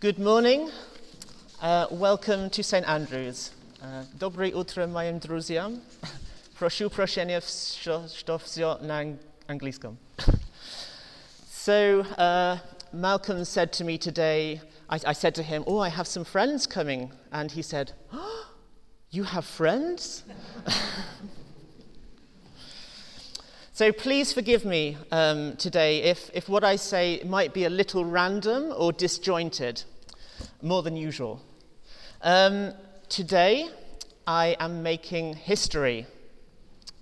Good morning. Uh, welcome to St. Andrews. Uh, Dobry utro moim druziom. Prosił proszenie wsio na angielskim. So, uh, Malcolm said to me today, I, I said to him, Oh, I have some friends coming. And he said, oh, You have friends? So please forgive me um, today if, if what I say might be a little random or disjointed, more than usual. Um, today, I am making history.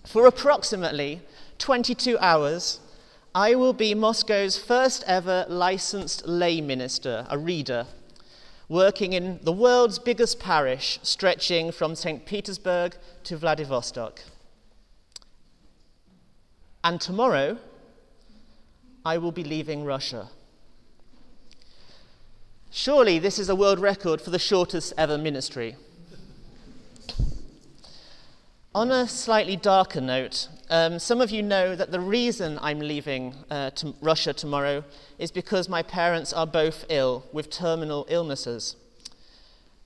For approximately 22 hours, I will be Moscow's first ever licensed lay minister, a reader, working in the world's biggest parish, stretching from St. Petersburg to Vladivostok. And tomorrow, I will be leaving Russia. Surely this is a world record for the shortest ever ministry. On a slightly darker note, um, some of you know that the reason I'm leaving uh, to Russia tomorrow is because my parents are both ill with terminal illnesses.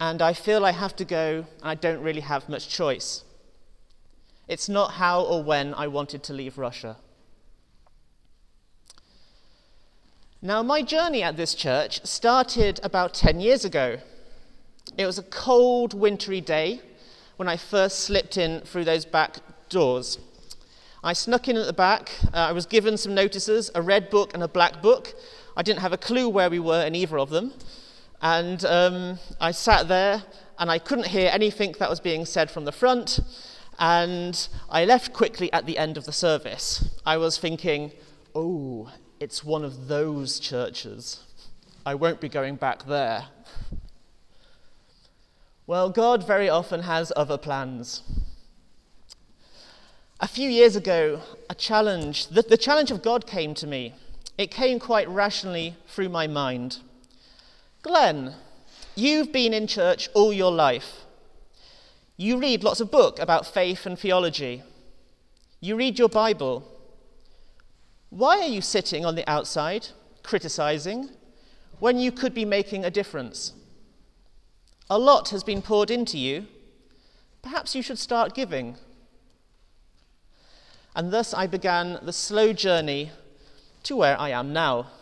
And I feel I have to go, and I don't really have much choice. It's not how or when I wanted to leave Russia. Now, my journey at this church started about 10 years ago. It was a cold, wintry day when I first slipped in through those back doors. I snuck in at the back. Uh, I was given some notices a red book and a black book. I didn't have a clue where we were in either of them. And um, I sat there and I couldn't hear anything that was being said from the front and I left quickly at the end of the service. I was thinking, oh, it's one of those churches. I won't be going back there. Well, God very often has other plans. A few years ago, a challenge, the, the challenge of God came to me. It came quite rationally through my mind. Glenn, you've been in church all your life. You read lots of books about faith and theology. You read your Bible. Why are you sitting on the outside, criticizing, when you could be making a difference? A lot has been poured into you. Perhaps you should start giving. And thus I began the slow journey to where I am now.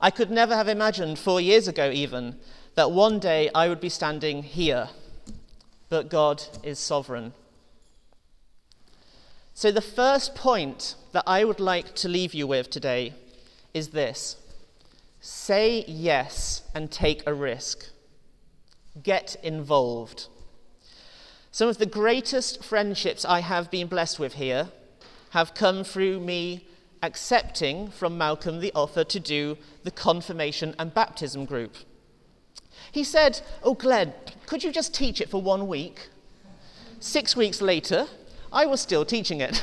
I could never have imagined, four years ago even, that one day I would be standing here but God is sovereign. So, the first point that I would like to leave you with today is this say yes and take a risk. Get involved. Some of the greatest friendships I have been blessed with here have come through me accepting from Malcolm the offer to do the confirmation and baptism group. He said, Oh, Glenn, could you just teach it for one week? Six weeks later, I was still teaching it.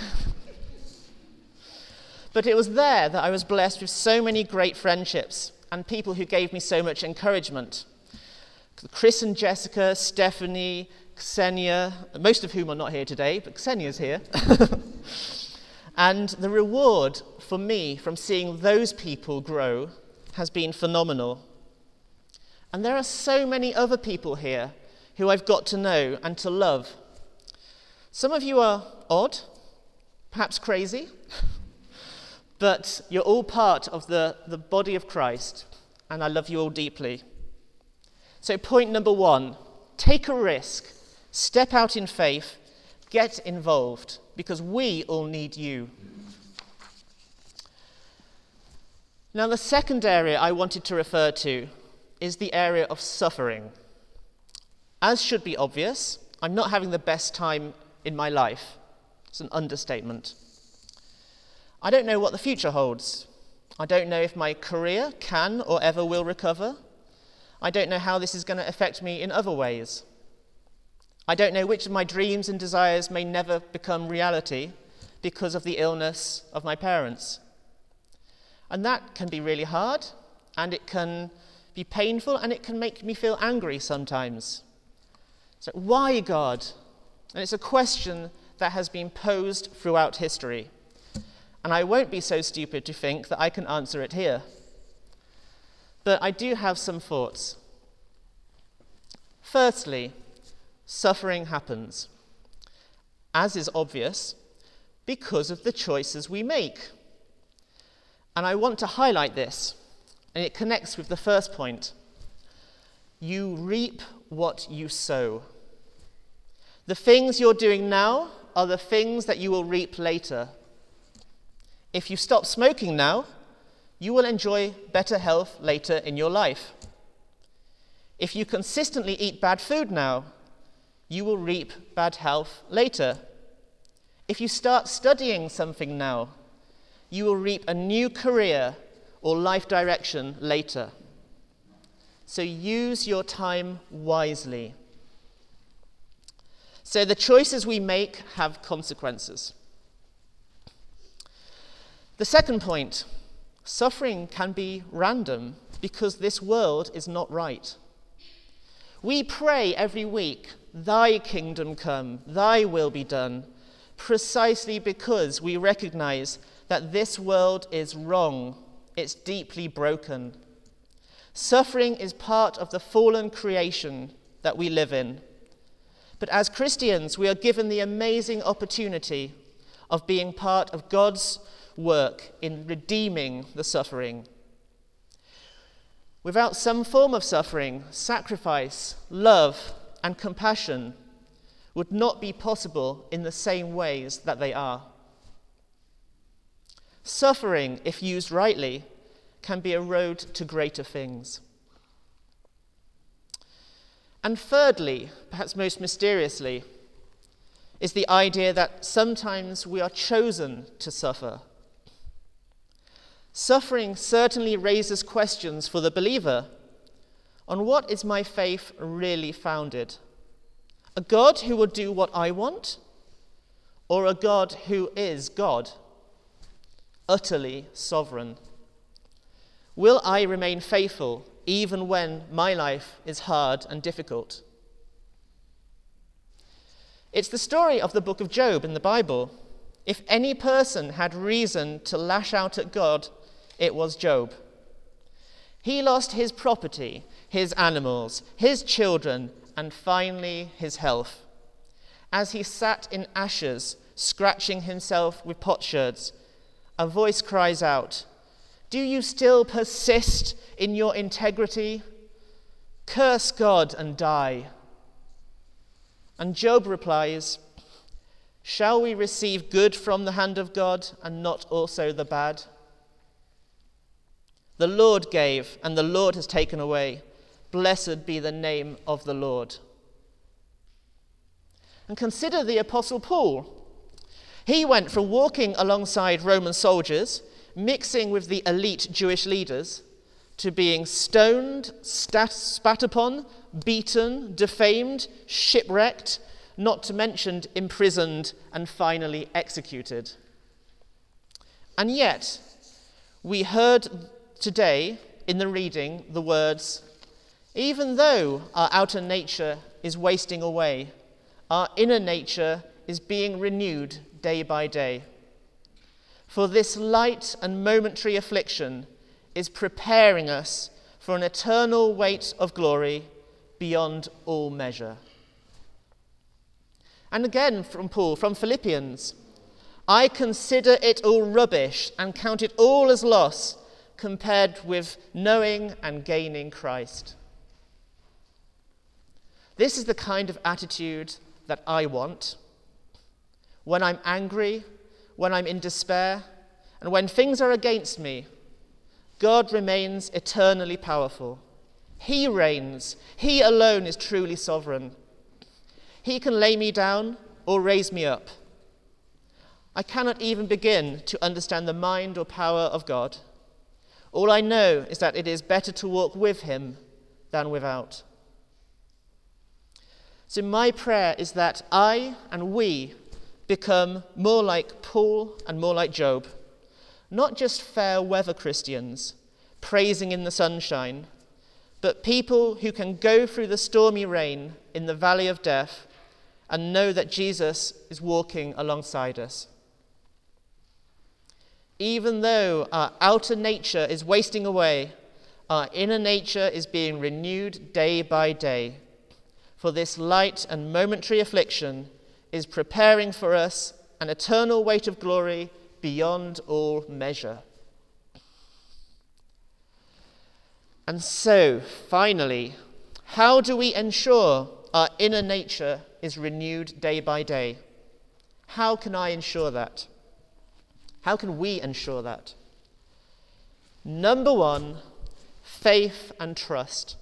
but it was there that I was blessed with so many great friendships and people who gave me so much encouragement. Chris and Jessica, Stephanie, Ksenia, most of whom are not here today, but Ksenia's here. and the reward for me from seeing those people grow has been phenomenal. And there are so many other people here who I've got to know and to love. Some of you are odd, perhaps crazy, but you're all part of the, the body of Christ, and I love you all deeply. So, point number one take a risk, step out in faith, get involved, because we all need you. Now, the second area I wanted to refer to is the area of suffering. As should be obvious, I'm not having the best time in my life. It's an understatement. I don't know what the future holds. I don't know if my career can or ever will recover. I don't know how this is going to affect me in other ways. I don't know which of my dreams and desires may never become reality because of the illness of my parents. And that can be really hard, and it can be painful and it can make me feel angry sometimes. So, why God? And it's a question that has been posed throughout history. And I won't be so stupid to think that I can answer it here. but I do have some thoughts. Firstly, suffering happens, as is obvious, because of the choices we make. And I want to highlight this, and it connects with the first point. You reap what you sow. The things you're doing now are the things that you will reap later. If you stop smoking now, you will enjoy better health later in your life. If you consistently eat bad food now, you will reap bad health later. If you start studying something now, you will reap a new career or life direction later. So use your time wisely. So the choices we make have consequences. The second point suffering can be random because this world is not right. We pray every week, Thy kingdom come, Thy will be done, precisely because we recognize that this world is wrong, it's deeply broken. Suffering is part of the fallen creation that we live in. But as Christians, we are given the amazing opportunity of being part of God's work in redeeming the suffering. Without some form of suffering, sacrifice, love, and compassion would not be possible in the same ways that they are. Suffering, if used rightly, can be a road to greater things. And thirdly, perhaps most mysteriously, is the idea that sometimes we are chosen to suffer. Suffering certainly raises questions for the believer. On what is my faith really founded? A God who will do what I want? Or a God who is God, utterly sovereign? Will I remain faithful even when my life is hard and difficult? It's the story of the book of Job in the Bible. If any person had reason to lash out at God, it was Job. He lost his property, his animals, his children, and finally his health. As he sat in ashes, scratching himself with potsherds, a voice cries out, Do you still persist in your integrity? Curse God and die. And Job replies, Shall we receive good from the hand of God and not also the bad? The Lord gave, and the Lord has taken away. Blessed be the name of the Lord. And consider the Apostle Paul. He went from walking alongside Roman soldiers, mixing with the elite Jewish leaders, to being stoned, stat, spat upon, beaten, defamed, shipwrecked, not to mention imprisoned and finally executed. And yet, we heard today in the reading the words, Even though our outer nature is wasting away, our inner nature is being renewed day by day. For this light and momentary affliction is preparing us for an eternal weight of glory beyond all measure. And again from Paul, from Philippians I consider it all rubbish and count it all as loss compared with knowing and gaining Christ. This is the kind of attitude that I want. When I'm angry, when I'm in despair, and when things are against me, God remains eternally powerful. He reigns. He alone is truly sovereign. He can lay me down or raise me up. I cannot even begin to understand the mind or power of God. All I know is that it is better to walk with him than without. So, my prayer is that I and we become more like Paul and more like Job, not just fair weather Christians, praising in the sunshine, but people who can go through the stormy rain in the valley of death and know that Jesus is walking alongside us. Even though our outer nature is wasting away, our inner nature is being renewed day by day. For this light and momentary affliction is preparing for us an eternal weight of glory beyond all measure. And so, finally, how do we ensure our inner nature is renewed day by day? How can I ensure that? How can we ensure that? Number one, faith and trust.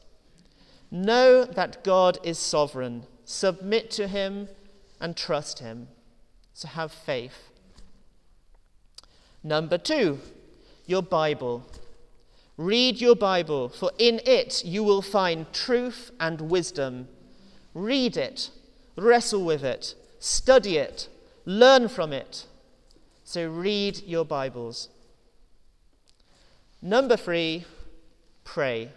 Know that God is sovereign. Submit to Him and trust Him. So have faith. Number two, your Bible. Read your Bible, for in it you will find truth and wisdom. Read it, wrestle with it, study it, learn from it. So read your Bibles. Number three, pray.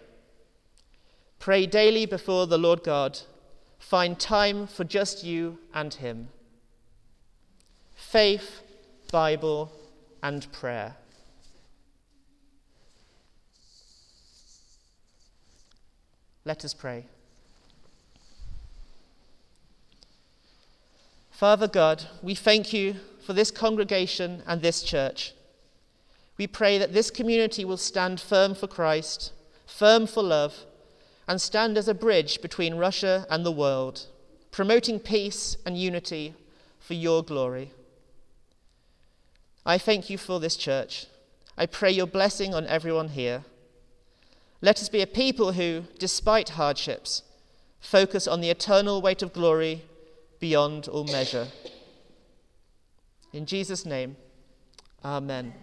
Pray daily before the Lord God. Find time for just you and Him. Faith, Bible, and prayer. Let us pray. Father God, we thank you for this congregation and this church. We pray that this community will stand firm for Christ, firm for love, and stand as a bridge between Russia and the world, promoting peace and unity for your glory. I thank you for this church. I pray your blessing on everyone here. Let us be a people who, despite hardships, focus on the eternal weight of glory beyond all measure. In Jesus' name, amen.